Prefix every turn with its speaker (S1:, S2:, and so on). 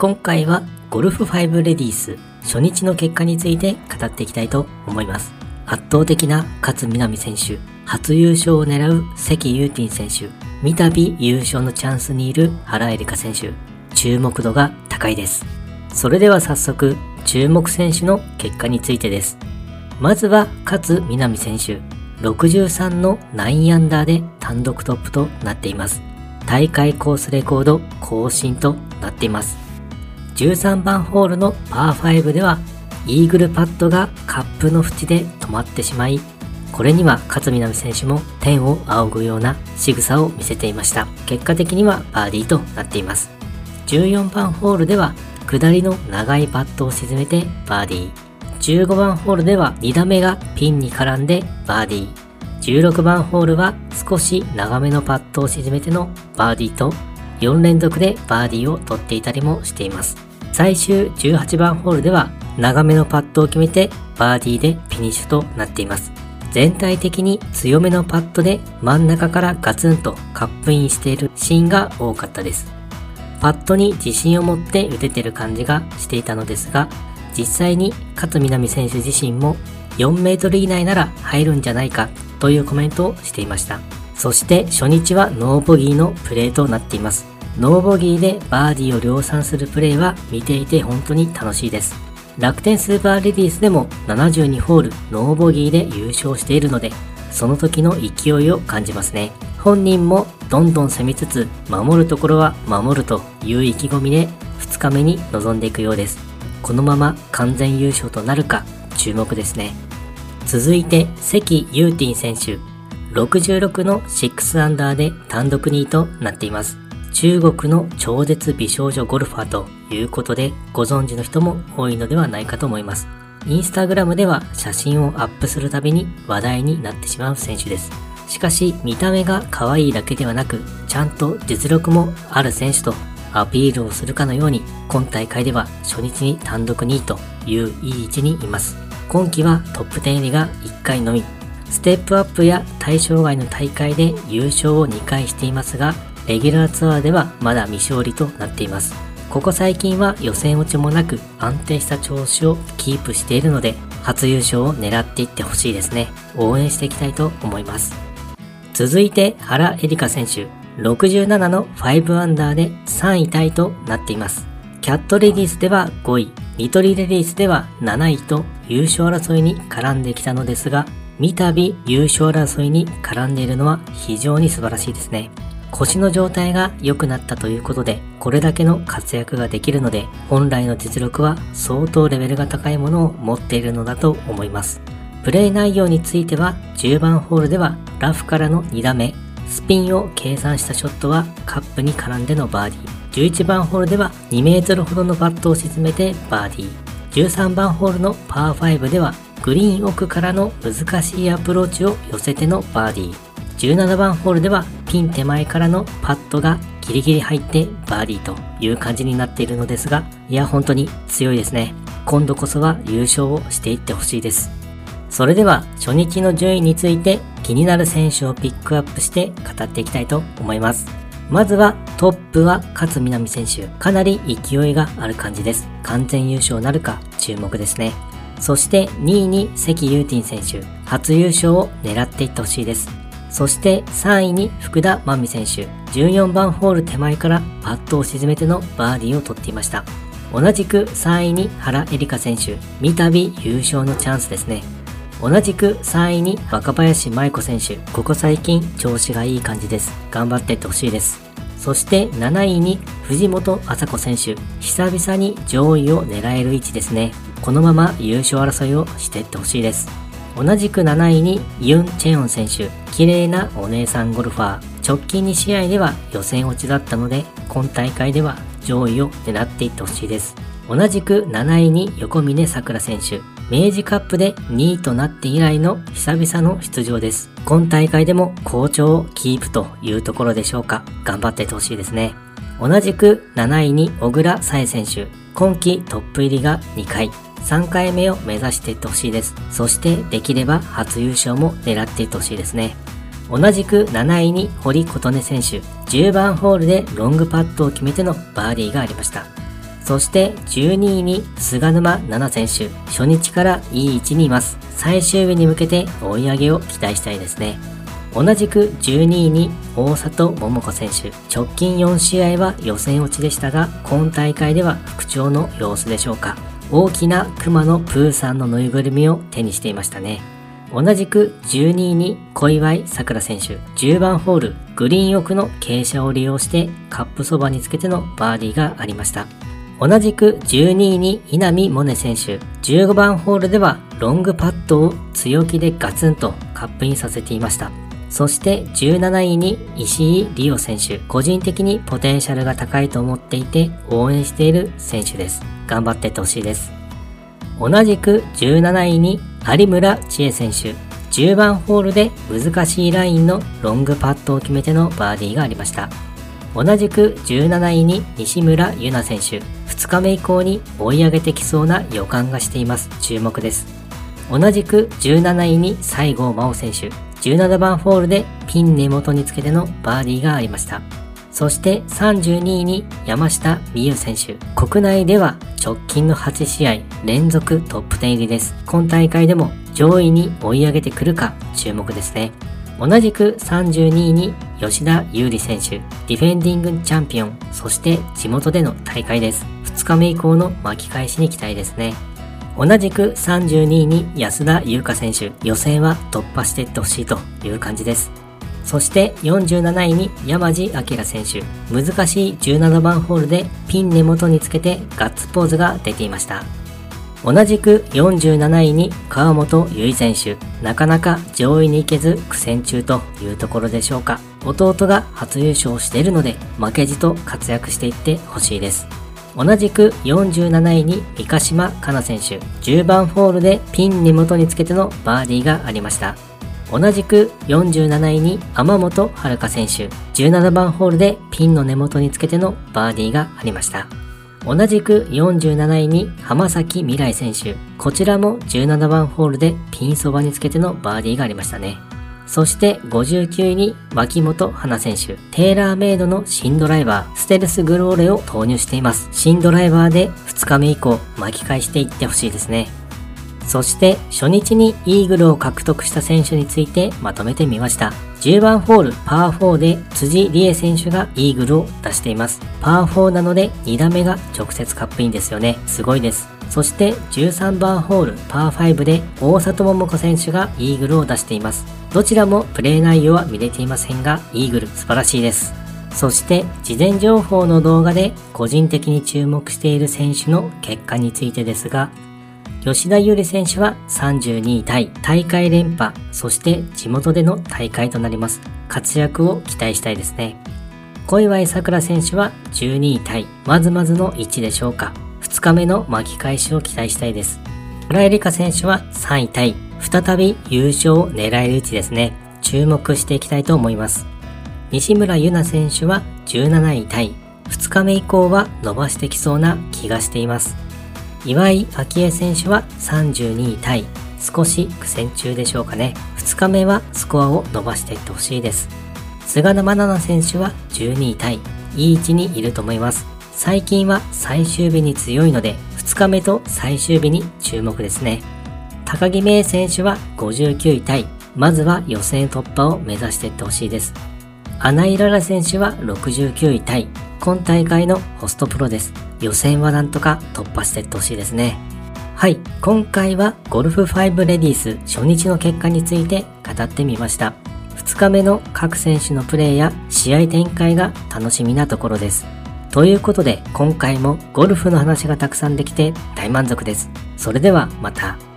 S1: 今回はゴルフ5レディース初日の結果について語っていきたいと思います。圧倒的な勝みなみ選手、初優勝を狙う関ユーティン選手、三度優勝のチャンスにいる原エリカ選手、注目度が高いです。それでは早速、注目選手の結果についてです。まずは勝みなみ選手、63の9アンダーで単独トップとなっています。大会コースレコード更新となっています。13番ホールのパー5ではイーグルパットがカップの縁で止まってしまい、これには勝みなみ選手も天を仰ぐような仕草を見せていました。結果的にはバーディーとなっています。14番ホールでは下りの長いパットを沈めてバーディー。15番ホールでは2打目がピンに絡んでバーディー。16番ホールは少し長めのパットを沈めてのバーディーと4連続でバーディーを取っていたりもしています。最終18番ホールでは長めのパットを決めてバーディーでフィニッシュとなっています。全体的に強めのパットで真ん中からガツンとカップインしているシーンが多かったです。パットに自信を持って打ててる感じがしていたのですが、実際に勝みなみ選手自身も4メートル以内なら入るんじゃないかというコメントをしていました。そして初日はノーボギーのプレーとなっています。ノーボギーでバーディーを量産するプレーは見ていて本当に楽しいです。楽天スーパーレディースでも72ホールノーボギーで優勝しているので、その時の勢いを感じますね。本人もどんどん攻めつつ、守るところは守るという意気込みで2日目に臨んでいくようです。このまま完全優勝となるか注目ですね。続いて関ユーティン選手。66の6アンダーで単独2位となっています。中国の超絶美少女ゴルファーということでご存知の人も多いのではないかと思います。インスタグラムでは写真をアップするたびに話題になってしまう選手です。しかし見た目が可愛いだけではなく、ちゃんと実力もある選手とアピールをするかのように、今大会では初日に単独2位といういい位置にいます。今季はトップ10入りが1回のみ。ステップアップや対象外の大会で優勝を2回していますが、レギュラーツアーではまだ未勝利となっています。ここ最近は予選落ちもなく安定した調子をキープしているので、初優勝を狙っていってほしいですね。応援していきたいと思います。続いて原エリカ選手、67の5アンダーで3位タイとなっています。キャットレディースでは5位、ニトリレディースでは7位と優勝争いに絡んできたのですが、三度優勝争いに絡んでいるのは非常に素晴らしいですね。腰の状態が良くなったということで、これだけの活躍ができるので、本来の実力は相当レベルが高いものを持っているのだと思います。プレイ内容については、10番ホールではラフからの2打目、スピンを計算したショットはカップに絡んでのバーディー。11番ホールでは2メートルほどのパットを沈めてバーディー。13番ホールのパー5ではグリーン奥からの難しいアプローチを寄せてのバーディー。17番ホールではピン手前からのパットがギリギリ入ってバーディーという感じになっているのですが、いや本当に強いですね。今度こそは優勝をしていってほしいです。それでは初日の順位について気になる選手をピックアップして語っていきたいと思います。まずはトップは勝みなみ選手。かなり勢いがある感じです。完全優勝なるか注目ですね。そして2位に関ユーティン選手。初優勝を狙っていってほしいです。そして3位に福田真美選手。14番ホール手前からパットを沈めてのバーディーを取っていました。同じく3位に原エリカ選手。三度優勝のチャンスですね。同じく3位に若林舞子選手。ここ最近調子がいい感じです。頑張っていってほしいです。そして7位に藤本麻子選手。久々に上位を狙える位置ですね。このまま優勝争いをしていってほしいです。同じく7位にユン・チェヨン選手。綺麗なお姉さんゴルファー。直近2試合では予選落ちだったので、今大会では上位を狙っていってほしいです。同じく7位に横峯さくら選手。明治カップで2位となって以来の久々の出場です。今大会でも好調をキープというところでしょうか。頑張っていってほしいですね。同じく7位に小倉沙恵選手。今季トップ入りが2回。3回目を目指していってほしいです。そしてできれば初優勝も狙っていってほしいですね。同じく7位に堀琴音選手、10番ホールでロングパットを決めてのバーディーがありました。そして12位に菅沼奈々選手。初日からいい位置にいます。最終日に向けて追い上げを期待したいですね。同じく12位に大里桃子選手。直近4試合は予選落ちでしたが、今大会では復調の様子でしょうか。大きな熊のプーさんのぬいぐるみを手にしていましたね。同じく12位に小祝さくら選手。10番ホール、グリーン奥の傾斜を利用してカップそばにつけてのバーディーがありました。同じく12位に稲見萌寧選手。15番ホールではロングパットを強気でガツンとカップインさせていました。そして17位に石井理央選手。個人的にポテンシャルが高いと思っていて応援している選手です。頑張っていってほしいです。同じく17位に有村千恵選手。10番ホールで難しいラインのロングパットを決めてのバーディーがありました。同じく17位に西村優奈選手。2日目以降に追い上げてきそうな予感がしています。注目です。同じく17位に西郷真央選手。17番ホールでピン根元につけてのバーディーがありました。そして32位に山下美優選手。国内では直近の8試合連続トップ10入りです。今大会でも上位に追い上げてくるか注目ですね。同じく32位に吉田優里選手、ディフェンディングチャンピオン、そして地元での大会です。2日目以降の巻き返しに期待ですね。同じく32位に安田優香選手、予選は突破していってほしいという感じです。そして47位に山地明選手。難しい17番ホールでピン根元につけてガッツポーズが出ていました。同じく47位に川本結衣選手。なかなか上位に行けず苦戦中というところでしょうか。弟が初優勝しているので負けじと活躍していってほしいです。同じく47位に三ヶ島かな選手。10番ホールでピン根元につけてのバーディーがありました。同じく47位に天本遥選手。17番ホールでピンの根元につけてのバーディーがありました。同じく47位に浜崎未来選手。こちらも17番ホールでピンそばにつけてのバーディーがありましたね。そして59位に脇本花選手。テーラーメイドの新ドライバー、ステルスグローレを投入しています。新ドライバーで2日目以降巻き返していってほしいですね。そして初日にイーグルを獲得した選手についてまとめてみました。10番ホールパー4で辻理恵選手がイーグルを出しています。パー4なので2打目が直接カップインですよね。すごいです。そして13番ホールパー5で大里桃子選手がイーグルを出しています。どちらもプレー内容は見れていませんが、イーグル素晴らしいです。そして事前情報の動画で個人的に注目している選手の結果についてですが、吉田優里選手は32位タイ、大会連覇、そして地元での大会となります。活躍を期待したいですね。小祝さくら選手は12位タイ、まずまずの位置でしょうか。2日目の巻き返しを期待したいです。村井梨香選手は3位タイ、再び優勝を狙える位置ですね。注目していきたいと思います。西村優奈選手は17位タイ、2日目以降は伸ばしてきそうな気がしています。岩井明恵選手は32位タイ。少し苦戦中でしょうかね。2日目はスコアを伸ばしていってほしいです。菅沼奈々選手は12位タイ。いい位置にいると思います。最近は最終日に強いので、2日目と最終日に注目ですね。高木芽選手は59位タイ。まずは予選突破を目指していってほしいです。穴井ララ選手は69位タイ。今大会のホストプロです。予選はなんとか突破していってほしいですね。はい、今回はゴルフ5レディース初日の結果について語ってみました。2日目の各選手のプレーや試合展開が楽しみなところです。ということで今回もゴルフの話がたくさんできて大満足です。それではまた。